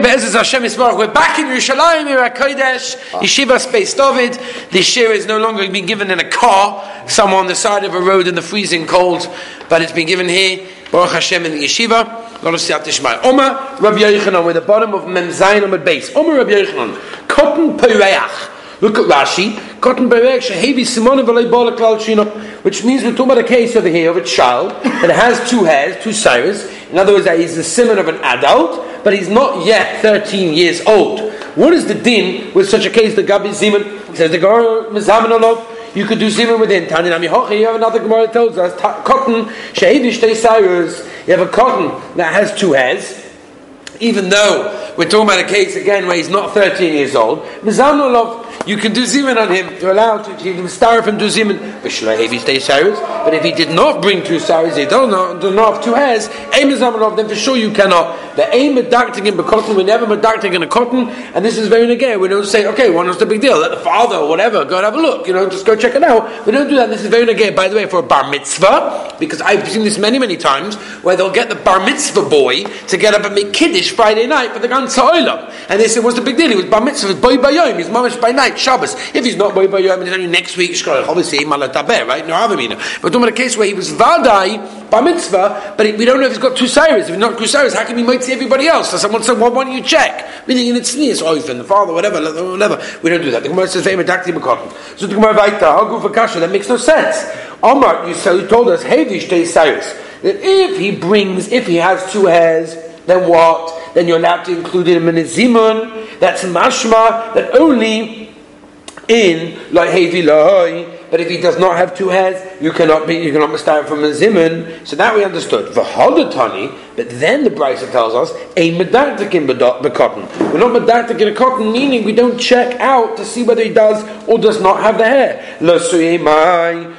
But as Hashem we're back in Yerushalayim, we're Kodesh, ah. Yeshiva Space David. This share is no longer being given in a car, somewhere on the side of a road in the freezing cold, but it's been given here, Baruch Hashem in the Yeshiva. Lot of Siyat Tishmai. Oma Rabbi Yochanan, with the bottom of Mem Zayin on the base. Oma Rabbi Yochanan, Cotton Pereach. Look at Rashi. Cotton Simon. Which means we're talking about a case over here of a child that has two hairs, two siris. In other words, that he's the simon of an adult, but he's not yet 13 years old. What is the din with such a case? The Gabi Zimun says the Gemara Mizaman Olov. You could do Zimun within Tani Nami. You have another Gemara that tells us cotton Shehidish Cyrus. You have a cotton that has two hairs. Even though we're talking about a case again where he's not 13 years old, you can do zimun on him. You're allowed to. You can start from do zimun. But if he did not bring two saris, he don't know, have two hairs. Aim is for sure you cannot. The aim medacting in cotton, we never medacting in a cotton, and this is very negay. We don't say, okay, well, what's the big deal? Let the father or whatever go and have a look. You know, just go check it out. We don't do that. This is very negay. By the way, for a bar mitzvah, because I've seen this many, many times, where they'll get the bar mitzvah boy to get up and make kiddish Friday night for the ganze and they said, what's the big deal? He was bar mitzvah, boy by yom, he's mamish by night. Shabbos. If he's not Boy Bayom, it's only next week, obviously, Malataber, right? No Avamina. But talking about a case where he was Vadai, Bar Mitzvah, but we don't know if he's got two Cyrus. If he's not two Cyrus, how can he might see everybody else? So someone said, well, why don't you check? Meaning in its sneeze, Oifen, oh, the father, whatever, whatever. We don't do that. The Gemara says. So the Gemara Vaita, Hagu for Kasha, that makes no sense. Omar, you, told us, Day Cyrus, that if he brings, if he has two hairs, then what? Then you're allowed to include him in a. That's mashma that only in like loy. But if he does not have two hairs, you cannot be you cannot mistake from a zimun. So that we understood. V'hodatani, but then the Brisa tells us a medactic in cotton. We're not medactic in a cotton, meaning we don't check out to see whether he does or does not have the hair.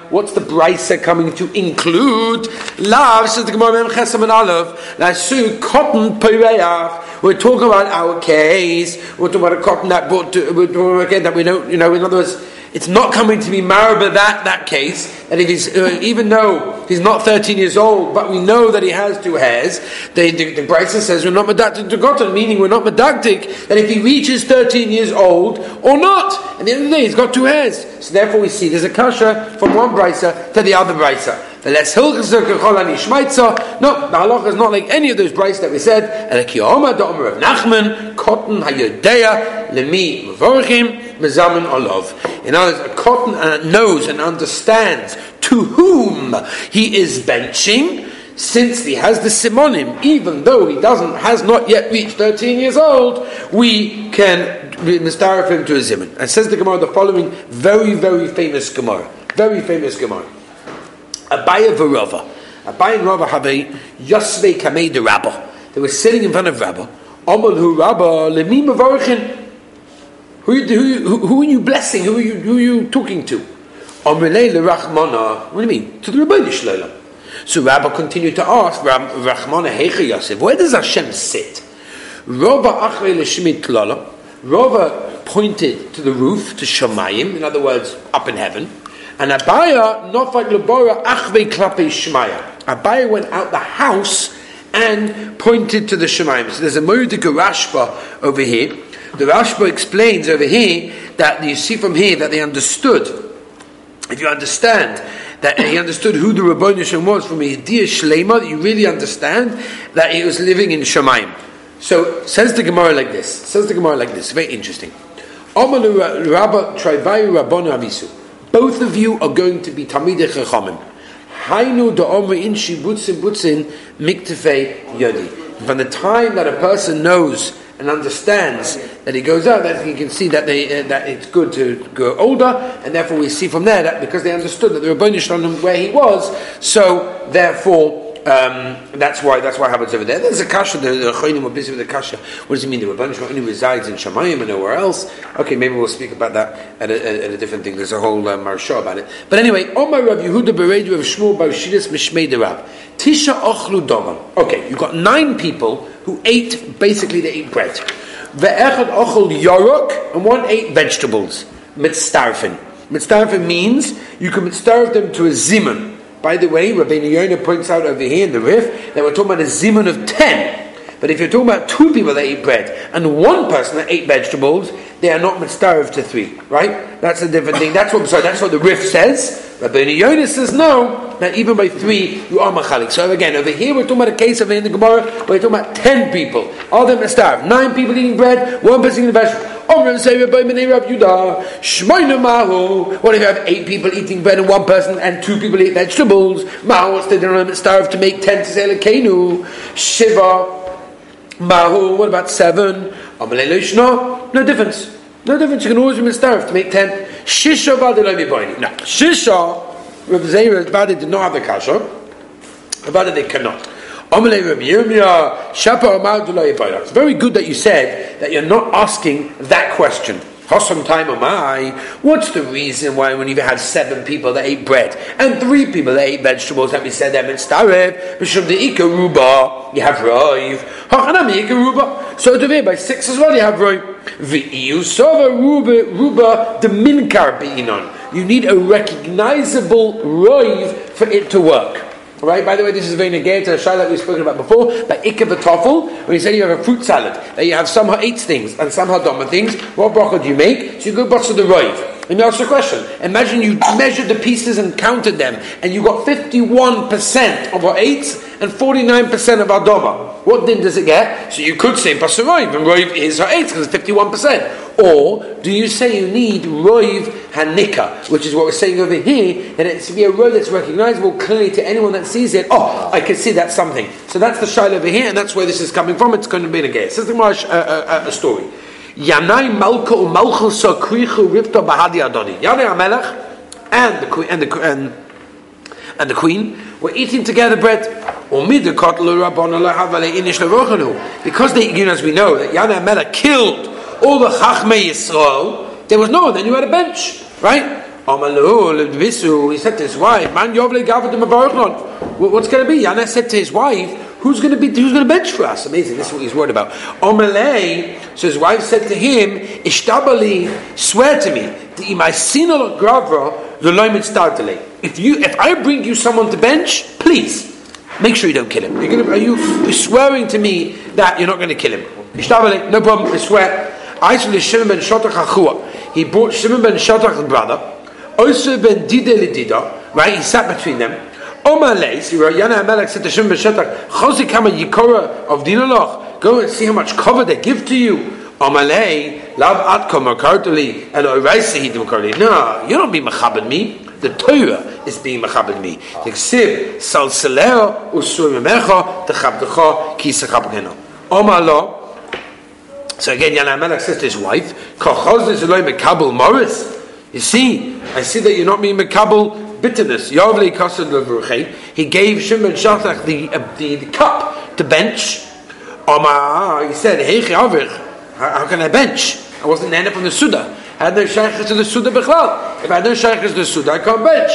What's the Brisa coming to include? Lav says the Gemara Chesam and Aleph. Lasu cotton pereach. We're talking about our case. We're talking about a cotton that brought to, we're talking again that we don't, you know, in other words, it's not coming to be maraba that that case. And if he's uh, even though he's not 13 years old, but we know that he has two hairs, the, the, says we're not medactic to gotten, meaning we're not medactic that if he reaches 13 years old or not. At the end of the day, he's got two hairs. So therefore, we see there's a kasha from one brisa to the other brisa. The less hilchzer kecholani shmaitza. No, the halacha is not like any of those brides that we said. And a kiyoma the omer of Nachman, cotton hayodeya lemi mevorchim mezamin olov. In other words, a cotton uh, knows and understands to whom he is benching. Since he has the simonim, even though he doesn't, has not yet reached 13 years old, we can mistarif him to a zimun. And says the Gemara the following very, very famous Gemara. Very famous Gemara. Abaya v'Rava. Abaya and Rava have a Yosvei Kamei de Rabba. They were sitting in front of Rabba. Amal hu lemim avarichin. Who, who, who, are you blessing? Who are you, who are you talking to? What do you mean? To the Shalom. So Rabbi continued to ask, Rachmana Hecha Yosef, where does Hashem sit? Rabba Achrei Leshmit pointed to the roof, to Shemayim, in other words, up in heaven. And Abaya, Nofak Lebora, Achve Klape Shmaya. Abaya went out the house and pointed to the Shemaim. So there's a Moedik over here. The Rashba explains over here that you see from here that they understood. If you understand that he understood who the Rabbanishim was from a dear Shlema, you really understand that he was living in Shemaim. So says the Gemara like this. Says the Gemara like this. Very interesting. Both of you are going to be Tamid Chachamim. Hainu in yodi. From the time that a person knows and understands that he goes out, that he can see that they uh, that it's good to go older, and therefore we see from there that because they understood that the Rabbanu Shalom where he was, so therefore um, that's why that's why happens over there. There's a kasha. The choinim are busy with the kasha. What does it mean? The Rebbeinu only resides in Shamayim and nowhere else. Okay, maybe we'll speak about that at a, at a different thing. There's a whole uh, marsha about it. But anyway, Omar Rav Yehuda Beredu of Shmuel Barshidus Mishmei Rav Tisha Ochlu Dogan. Okay, you've got nine people who ate basically they ate bread. Ve'echad Ochel Yorok and one ate vegetables. Mitzdarfin. Mitzdarfin means you can mitzdarf them to a zimun by the way, Rabbeinu Yonah points out over here in the Rif that we're talking about a zimun of ten. But if you're talking about two people that eat bread and one person that ate vegetables, they are not mitzdarif to three, right? That's a different thing. That's what sorry, that's what the Rif says. Rabbi Yonis says no, that even by three you are machalik. So again, over here we're talking about a case of in the Gemara, we're talking about ten people. All them mitzdarif. Nine people eating bread, one person eating vegetables. What if you have eight people eating bread and one person and two people eat vegetables? Mahu, what's the mitzdarif to make ten to say lekenu? Shiva. Mahu, what about seven? No, no difference. No difference. You can always be mitzdarif to make ten. Shisha v'adilomi boini. No, shisha. Rabbi Zeir Badi did not have the kasha. Badi they cannot. It's very good that you said that you're not asking that question. Some time am I? What's the reason why when you've had seven people that ate bread and three people that ate vegetables that we said them in starev, b'shum the ikaruba, you have roiv. Hachanami ikaruba. So to be by six as well you have roiv. You need a recognizable roiv for it to work. Right. By the way, this is very negated to the shayla that we've spoken about before. By ikav tofel, when you say you have a fruit salad, that you have somehow eight things and somehow doma things. What bracha do you make? So you go to the roiv. Let me ask you a question. Imagine you measured the pieces and counted them, and you got 51% of our eights and 49% of our doma. What din does it get? So you could say Pasuroiv, and Roiv is our eights because it's 51%. Or do you say you need Roiv Hanika, which is what we're saying over here, and it's to be a road that's recognizable clearly to anyone that sees it. Oh, I can see that's something. So that's the shayla over here, and that's where this is coming from. It's going to be a gate. Says the a, a, uh, uh, uh, a story. Yanai Malka Umalchel Sakrichu Ripta Bahadi Adoni. Yanai Amelech and the queen and the and, and the queen were eating together bread. Because they, you know, as we know, that Yanai Amelech killed all the Chachmei Yisrael, there was no one, then you had a bench, right? He said to his wife, Man What's going to be? Yana said to his wife, Who's going to be? Who's going to bench for us? Amazing. This is what he's worried about. Omelei. So his wife said to him, "Ishtabali, swear to me, the. If you, if I bring you someone to bench, please make sure you don't kill him. To, are you swearing to me that you're not going to kill him? Ishtabali, no problem. I swear. To Shimon ben Shotach He brought Shimon ben Shotach brother. Also ben Dida. Right, he sat between them. Omaleis, Yana Amelech said to Shimon Beshetak, Chosi kama of Dinaloch, go and see how much cover they give to you. Omalei, lav atkom kartali, and oiraisi hidim kartali. No, you don't be machabed me. The Torah is being machabed me. The ksiv, salsaleo, usur memecha, techabdecha, ki sechabgeno. Omalo, so again, Yana Amelech says to his wife, Kochoz is eloi mekabel Morris. You see, I see that you're not being mekabel bitterness. Yavli kasad He gave Shimon Shatach the, uh, the, the cup to bench. Omar, he said, Hey, how can I bench? I wasn't ended from the Suda. I had no shaykhs to the Suda Bechlal. If I had no shaykhs to the Suda, I can't bench.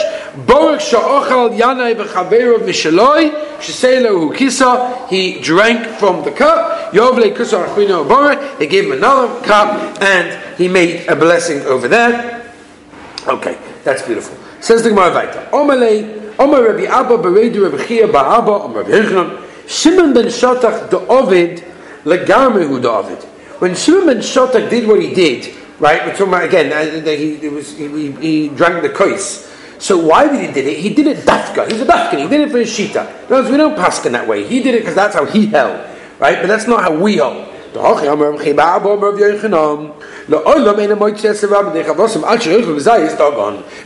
Borik sha'ochal yanai b'chaveru v'shaloi, sheselo kisa, he drank from the cup, yovle kusa achmino borik, they gave him another cup, and he made a blessing over there. Okay, that's beautiful. Says the Gemara weiter. Omalei, Omar Rabbi Abba beredu Rabbi Chia Ba'Abba, Omar Rabbi Yechanan, Shimon ben Shatach the Ovid, legamehu the Ovid. When Shimon ben Shatach did what he did, right, we're talking about again, uh, he, was, he, he drank the kois. So why did he did it? He did it dafka. He's a dafka. He did it for his shita. No, we don't pass in that way. He did it because that's how he held, right? But that's not how we hold.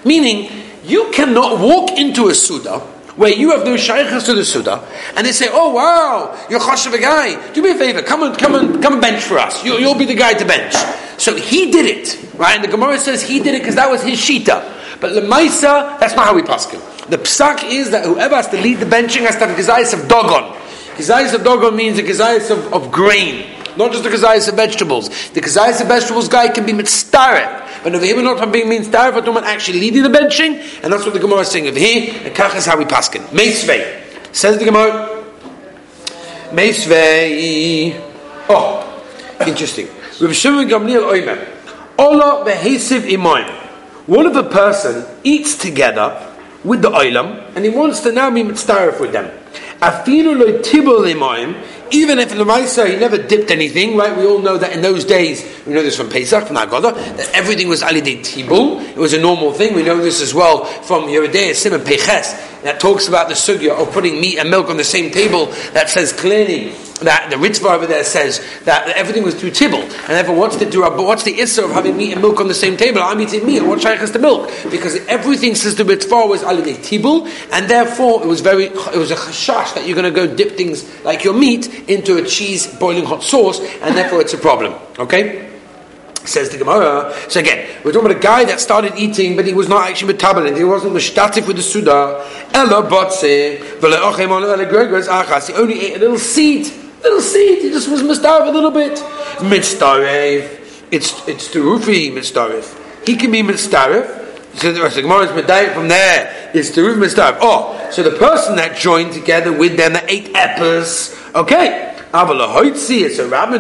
Meaning, you cannot walk into a Suda where you have no shaykhs to the Suda, and they say, "Oh wow, you're chashav a guy. Do me a favor, come and come and come bench for us. You, will be the guy to bench." So he did it, right? And the Gemara says he did it because that was his shita. But lemaisa, that's not how we paskin. The psak is that whoever has to lead the benching has to have gazayis of dogon. Gazayis of dogon means a gazayis of, of grain, not just the gazayis of vegetables. The gazayis of vegetables guy can be mitzaref. But here we're not being means tarif, but actually leading the benching, and that's what the Gemara is saying over here. And kach is how we paskin. Meisvei says the Gemara. Meisvei. Oh, interesting. Rav Shimon Gamliel Oimer. Ola behesiv imoim. What if a person eats together with the oilam and he wants to now be mitzarif with them? Tibul even if the Maisa, he never dipped anything, right? We all know that in those days, we know this from Pesach, from Agoda, that everything was alidei tibul. It was a normal thing. We know this as well from Yeridei Simon Peches, that talks about the sugya of putting meat and milk on the same table, that says clearly that the Ritzvah over there says that everything was through tibble, and therefore what's the what's the issue of having meat and milk on the same table? I'm eating meat, and what shaykh is the milk? Because everything says the Ritzvah was alidei tibble, and therefore it was very it was a chashash that you're going to go dip things like your meat into a cheese boiling hot sauce, and therefore it's a problem. Okay. Says the Gemara. So again, we're talking about a guy that started eating, but he was not actually metabolism. He wasn't mishtatif with the suda. Ella botze, He only ate a little seed, little seed. He just was mistarif a little bit. Mistarif. It's it's the rufi mistarif. He can be mistarif. So the Gemara is medayik from there. It's the mistarif. Oh, so the person that joined together with them that ate apples. Okay. It's a rabbi,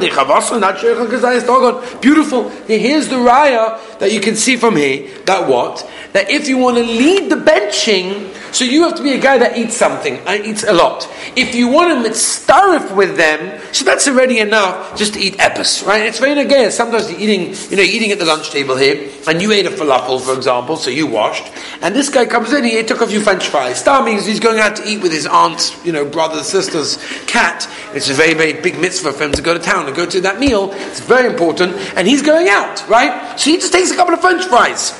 Beautiful. Here's the raya that you can see from here that what? That if you want to lead the benching, so you have to be a guy that eats something, and eats a lot. If you want to mitzarif with them, so that's already enough just to eat epis, right? It's very again. Sometimes you're eating, you know, eating at the lunch table here, and you ate a falafel, for example, so you washed, and this guy comes in, he took a few French fries. That means he's going out to eat with his aunt's, you know, brother, sister's cat. It's a very, very big mitzvah for him to go to town and go to that meal. It's very important, and he's going out, right? So he just takes a couple of French fries.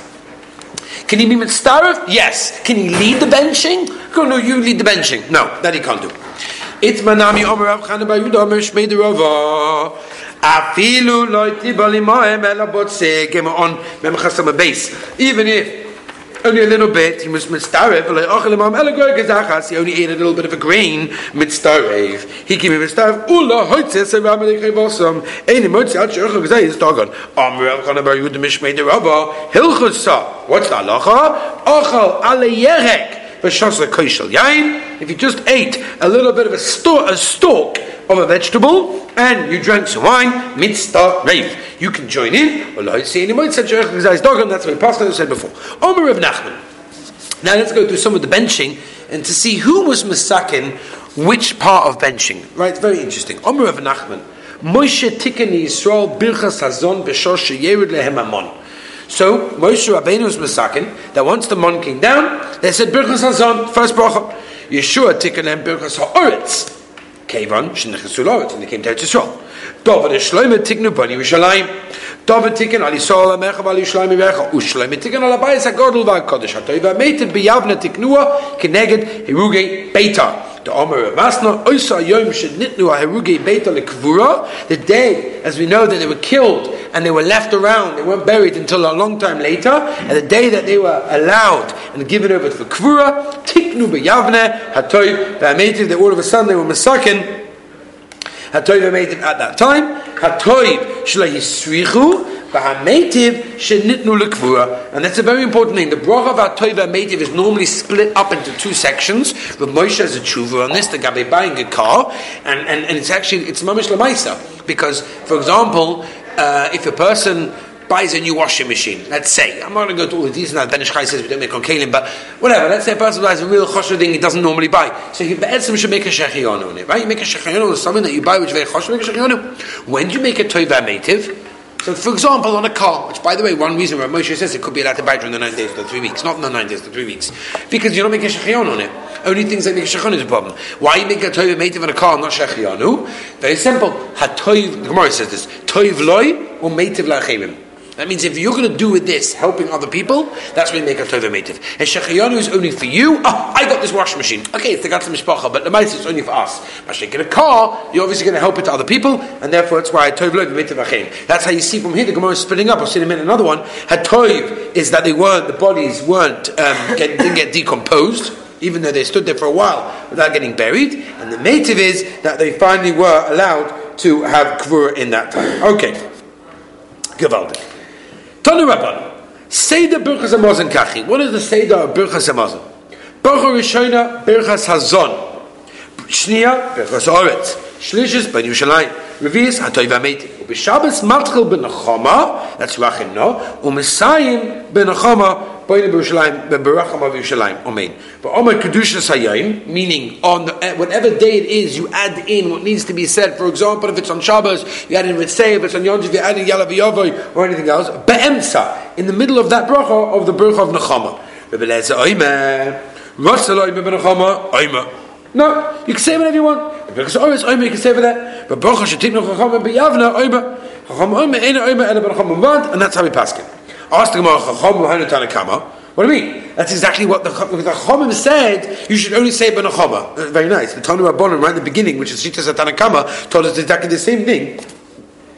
Can he be mitzaref? Yes. Can he lead the benching? Go, no, you lead the benching. No, that he can't do. It's manami omer Rav Chana Bar Yehuda omer Shmei Rava. Afilu lo tibali moem ela botze gema on mem chasam base. Even if only a little bit. He was mitzaref. He only ate a little bit of a grain. Mitzaref. He gave me mitzaref. Ula hoitzes a rabbi lechevosam. Ein imotzi at shurcha gzei is dogon. Am Rav Chana Bar Yehuda mishmei de Rabba. Hilchusa. What's the halacha? Ochal ale yerek. If you just ate a little bit of a, stalk of a vegetable and you drank some wine, mitzvah rave. You can join in. That's what Pastor said before. Omer of Nachman. Now let's go through some of the benching and to see who was Masakin, which part of benching. Right, very interesting. Omer of Nachman. Moshe Tikkun Yisrael Birchas Hazon B'Shor Sheyerid Lehem Amon. So Moshe Rabbeinu was Masakin that once the mon came down, they said Birchas Hazon, first bracha. Yeshua Tikkun and Birchas Ha'oretz. Kevan, Shnechasu Loretz, and they came to Eretz Yisrael. David Shloime Tiknu Bani Yerushalayim. David Tikkun Ali Sol Amecha Vali Shloime Vecha. Ushloime Tikkun Al Abayis HaGodel VaKodesh HaToiv HaMeited B'Yavna Tiknua Keneged Heruge Beta. The. The day, as we know, that they were killed and they were left around, they weren't buried until a long time later, and the day that they were allowed and given over for Kvura, Tiknu B'Yavne HaToiv VaMeited, that all of a sudden they were Masakin. Hatoiv made at that time. Shlo yisrichu. And that's a very important thing. The bracha of Hatoiv Metiv is normally split up into two sections. But Moshe has a tshuva on this. The gabe buying a car, and, and, and it's actually it's mamish lemaisa because, for example, uh, if a person buys a new washing machine, let's say, I'm not going to go to all the details now, Ben Ish says we don't make on Kalim, but whatever, let's say a person buys a real chosher thing he doesn't normally buy. So he should make a shechion on it, right? You make a shechion on something that you buy which is very chosher, make a shechion When do you make a toiva native? So, for example, on a car, which, by the way, one reason why Moshe says it could be allowed to buy during the nine days the three weeks, not in the nine days the three weeks, because you're not making shechion on it. Only things that make shechion is a problem. Why you make a toiv native on a car, not shechionu? Very simple. Hatoiv, the Gemara says this, toiv loy or native lachemim. That means if you're going to do with this, helping other people, that's when you make a Tova Metiv. And Shechayanu is only for you. Oh, I got this washing machine. Okay, it's the Gatsa Mishpacha, but the Mitzvah is only for us. But in a car, you're obviously going to help it to other people, and therefore that's why Tov Metiv Achim. That's how you see from here the Gemara is splitting up. I'll see in a minute another one. Hatov is that they weren't, the bodies weren't, um, get, didn't get decomposed even though they stood there for a while without getting buried. And the native is that they finally were allowed to have kvura in that time. Okay. Gewaldig. Tanu Rabban. Seder Birchas Hamazon Kachi. What is the Seder of Birchas Hamazon? Birchas Rishona, Birchas Hazon. Shnia, Birchas Oretz. Shlishis, Ben Yerushalayim. Revius hatoiva meitim. B'Shabbos matchil b'nachama, that's rachim no, u'mesayim b'nachama boine b'Yerushalayim b'berachama b'Yerushalayim. Amen. But Omer kedushas hayayim, meaning on the, whatever day it is, you add in what needs to be said. For example, if it's on Shabbos, you add in Ritzei, if it's on Yom Tov, you add in Yalav or anything else. Be'emsa, in the middle of that bracha of the bracha of Nechama. Rebbe Lezer Omer, b'Nechama, Omer. No, you can say whatever you want. Because always Omer, you can say for that. But Baruch Hashem Tiknu Chacham B'Yavna Omer. Chacham Omer, Eina Omer, Ela B'Chacham Mavad, and that's how we pass it. Ask the Gemara, Chacham L'Hanu Tanakama. What do you mean? That's exactly what the, the said. You should only say Benachama. Uh, very nice. The Tanu Rabbanim, right in the beginning, which is Shita Satanakama, told us exactly the same thing.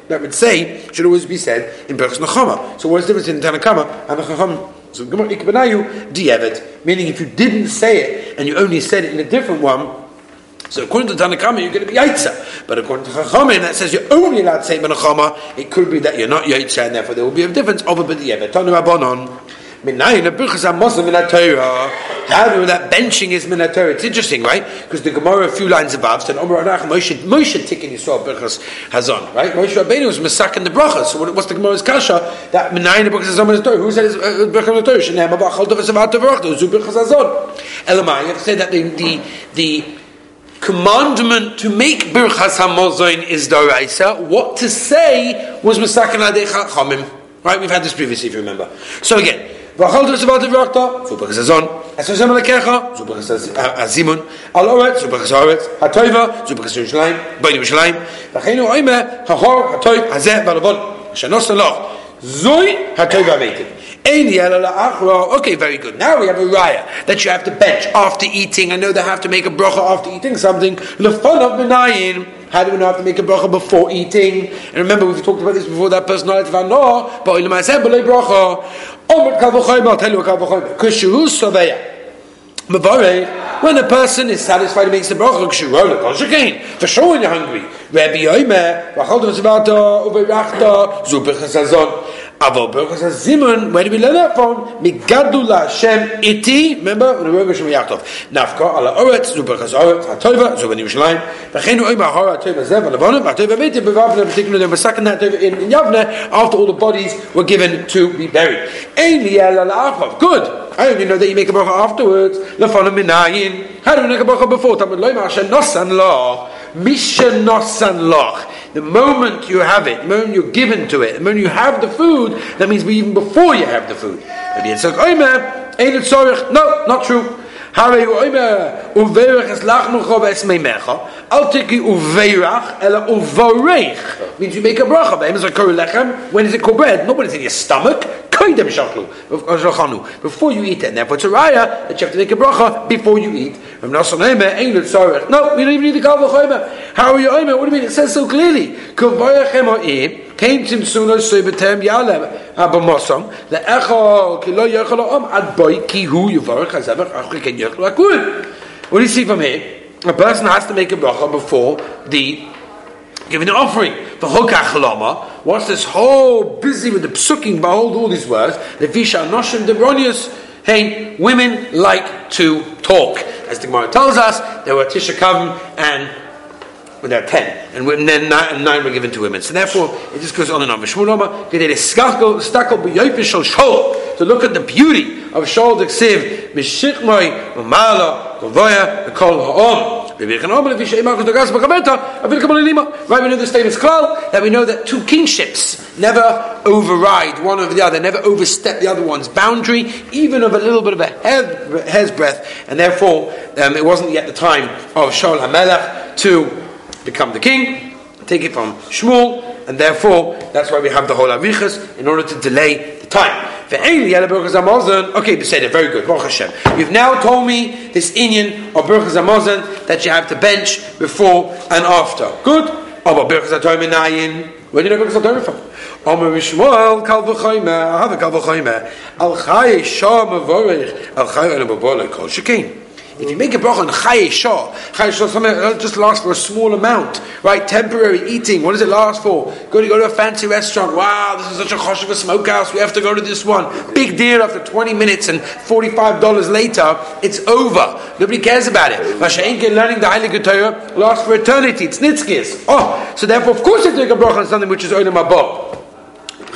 That would say should always be said in Berchus Nachama. So what's the difference in Tanakama and the Chacham? So Gemara Ikbanayu Di'evet, meaning if you didn't say it and you only said it in a different one, so according to Tanakama, you're going to be Yaitza. But according to Chachamim, that says you're only allowed to say Benachama, it could be that you're not Yaitza, and therefore there will be a difference over B'di'evet. Tanu Rabbanon. Minayin a birchas hamosam min Torah. How do that benching is min It's interesting, right? Because the Gemara a few lines above said Omer Anach Moshe Moshe Tikkun Yisrael birchas hazon, right? Moshe Rabbeinu was masakin the brachas. So what's the Gemara's kasha? That minayin a birchas hazon min. Who said uh, birchas Torah? Shenem abachal tavas avat tavrach. Zu birchas hazon. Elamai. You have to say that the the the commandment to make birchas hamazon is daraisa. What to say was masakin adei chachamim. Right, we've had this previously, if you remember. So again, ואכלת וסברת וברכת, זו ברכס הזון. עשר שם מלכך, זו ברכס הזימון. על אורץ, זו ברכס האורץ. הטויבה, זו ברכס ירושלים, בין ירושלים. וכן הוא אומר, ההור, הטויב, הזה והלבון. שנוס לך. זוי הטויבה הביתית. Ah, okay, very good. Now we have a raya that you have to bench after eating. I know they have to make a bracha after eating something. How do we know have to make a bracha before eating? And remember, we've talked about this before. That personality no, but bracha. I'll tell you a bracha. When a person is satisfied, he makes the bracha. For sure, when you're hungry. Rabbi Yomer, Avo Berachas HaZimun, where do we learn that from? Migadul Hashem iti, remember? The word Hashem Yachtov. Nafka, ala Oretz, zu Berachas Oretz, HaTova, zu Bani Yerushalayim, v'cheinu oim ha'hor HaTova Zev, ha'levonim, ha'Tova Meitim, b'vavna, particularly the Masakin HaTova in, in Yavne, after all the bodies were given to be buried. Ein liyel ala Good. I only know that you make a bracha afterwards. Lefonim minayin. How do we make a bracha before? Tamid loy ma'ashen nosan lo. Misha nosan loch. The moment you have it, the moment you're given to it, the moment you have the food, that means even before you have the food. No, not true. הרי הוא אומר, וברך אסלחנוך ואסמימך, אל תקי וברך, אלא וברך. means you make a bracha, בהם זה קורא לחם, when is it called bread? Nobody's in your stomach, koidem shachlu, before you eat it. And therefore it's a raya that you have to make a bracha before you eat. No, we don't even need the kal How are you oimer? What do you mean? It says so clearly. came to suno soibetem yalem abamosam leechol ki lo yechol om ad boy ki hu yuvarach hazavach achri ken yechol akul. What do you see from here? A person has to make a bracha before the giving the offering. The What's this whole busy with the psukim? Behold all these words. The visha noshim debronius. Hey, women like to talk. As the Gemara tells us, there were Tisha Kavim and when there are ten, and, then nine, nine were given to women. So therefore, it just goes on and on. To look at the beauty of Shaul the Ksiv, Mishikmai, Mamala, Govoya, Kol Ha'om. Right, we know the statement is clear that we know that two kingships never override one over the other, never overstep the other one's boundary, even of a little bit of a hair's breadth, and therefore um, it wasn't yet the time of Shaul HaMelech to become the king, take it from Shmuel, and therefore that's why we have the whole Arichas in order to delay the time. Okay, Beseder, very good. You've now told me this Inyan of Berachas Hamazon that you have to bench before and after. Good. Where do you know Berachas HaToyim from? Omer Mishmuel Kal V'choyme. I have a Kal V'choyme. Al Chai Shah Mavorech. Al Chai Olam Kol Shekin. If you make a bracha on chaye shah, chaye shah something just lasts for a small amount, right? Temporary eating. What does it last for? Go to go to a fancy restaurant. Wow, this is such a chosh of a smokehouse. We have to go to this one. Big deal. After 20 minutes and 45 dollars later, it's over. Nobody cares about it. Masha'inkin learning the Heilige Torah lasts for eternity. It's nitzkis. Oh, so therefore, of course, you take a bracha on something which is olam above.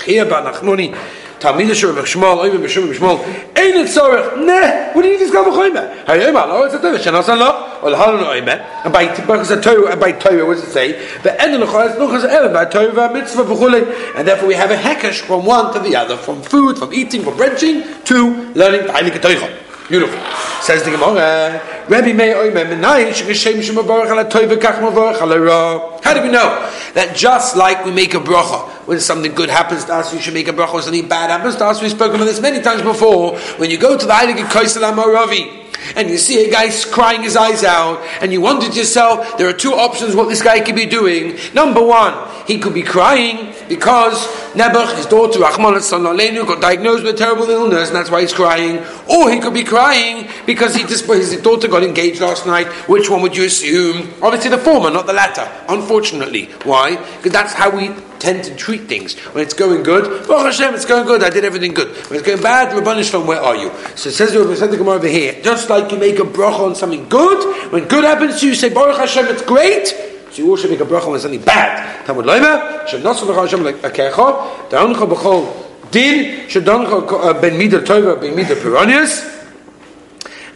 Here, Nachmoni. Talmidus of Rav Shmuel, Oiv Rav Shmuel, Shmuel, Ein Tzorech, Neh, what do you need this Gav Choyme? Hey, Oimer, Lo, it's a Torah, Shana San Lo, Ol Halon Oimer, and by Tibbachas and and by Torah, what does it say? The end of the Choyz, Nuchas Erev, by Torah, Mitzvah, V'chulei, and therefore we have a hekesh from one to the other, from food, from eating, from branching, to learning Ta'alik HaTorah. Beautiful. Says the Gemara, Rabbi Meir Oimer, Menayin Shegeshem Shemavarach Ala Toiva Kach Mavarach Ala Ra. How do we know? That just like we make a bracha when something good happens to us, you should make a bracha when something bad happens to us. We've spoken about this many times before. When you go to the Heilige Kaisel Amoravi, and you see a guy crying his eyes out, and you wonder to yourself, there are two options what this guy could be doing. Number one, he could be crying because Nebuch, his daughter, Rahman Aleinu, got diagnosed with a terrible illness, and that's why he's crying. Or he could be crying because he his daughter got engaged last night. Which one would you assume? Obviously the former, not the latter, unfortunately. Why? Because that's how we tend to treat things. When it's going good, Baruch Hashem, it's going good, I did everything good. When it's going bad, Rabban Shalom, where are you? So it says the Gemara over here, just like you make a bracha on something good, when good happens to you, you say Baruch Hashem, it's great, so you also make a bracha on something bad. Talmud Loimer, Shem Hashem like Akecha, Da'oncha B'chol Din, Shadoncha Ben Midah Tova, Ben Midah Piranius,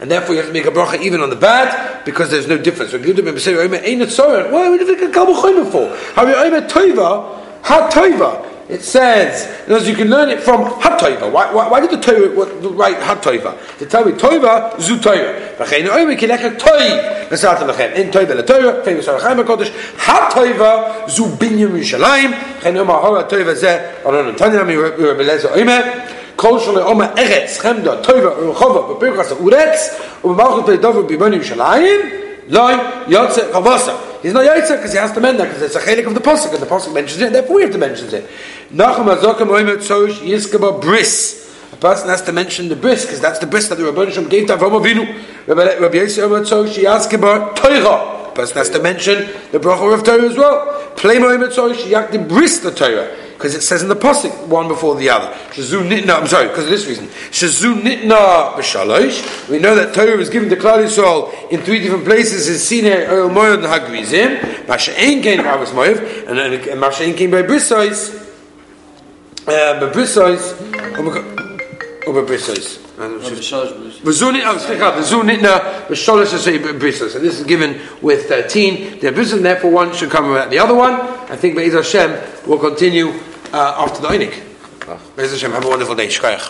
and therefore you have to make a bracha even on the bad because there's no difference. Why would you make a kabel for? How you tova? Ha Tova. It says, as you can learn it from Hatova. Why, why, why did the Torah write Hatova? To tell me Tova zu Torah. V'chein oime kilech Toiv. Nesat lechem. In Tova le Torah. Famous Arachayim HaKodesh. Hatova zu binyam Yerushalayim. V'chein oime hora Tova zeh. Aron Antanya mi Rabbi Lezer oime. כל שלו אומר ארץ, חמדה, טובה, רחובה, בפרקס האורץ, ובמלכות לדובר ביבון ירושלים, Loi, Yotze, Kavosa. He's not Yotze because he has to mend that because it's a chelik of the posuk and the posuk mentions it, therefore we have to mention it. Nachum Azokam Oimet Tzosh Yiskeba Bris. A person has to mention the bris because that's the bris that the Rabbi Shem gave to Avraham Avinu. Rabbi Yosef Oimet Tzosh Yiskaba Torah. A person has to mention the bracha of Torah as well. Play Oimet Tzosh the Bris the Torah because it says in the pasuk one before the other. Shazu nitna. I'm sorry, because of this reason. Shazu nitna b'shalosh. We know that Torah was given to Klal Yisrael in three different places: in Sinai, Oil Moed, and Hagrizim. Masha'en came by Moed, and then Masha'en came by Brisois. Uh, by Brisois, or by Brisois. V'zunit, oh, slicha, v'zunitna, v'sholosh brisos. And this is given with 13. The brisos, therefore one should come without the other one. I think Be'ez Hashem will continue uh, after the Einik. Be'ez Hashem, have a wonderful day. Shkayach.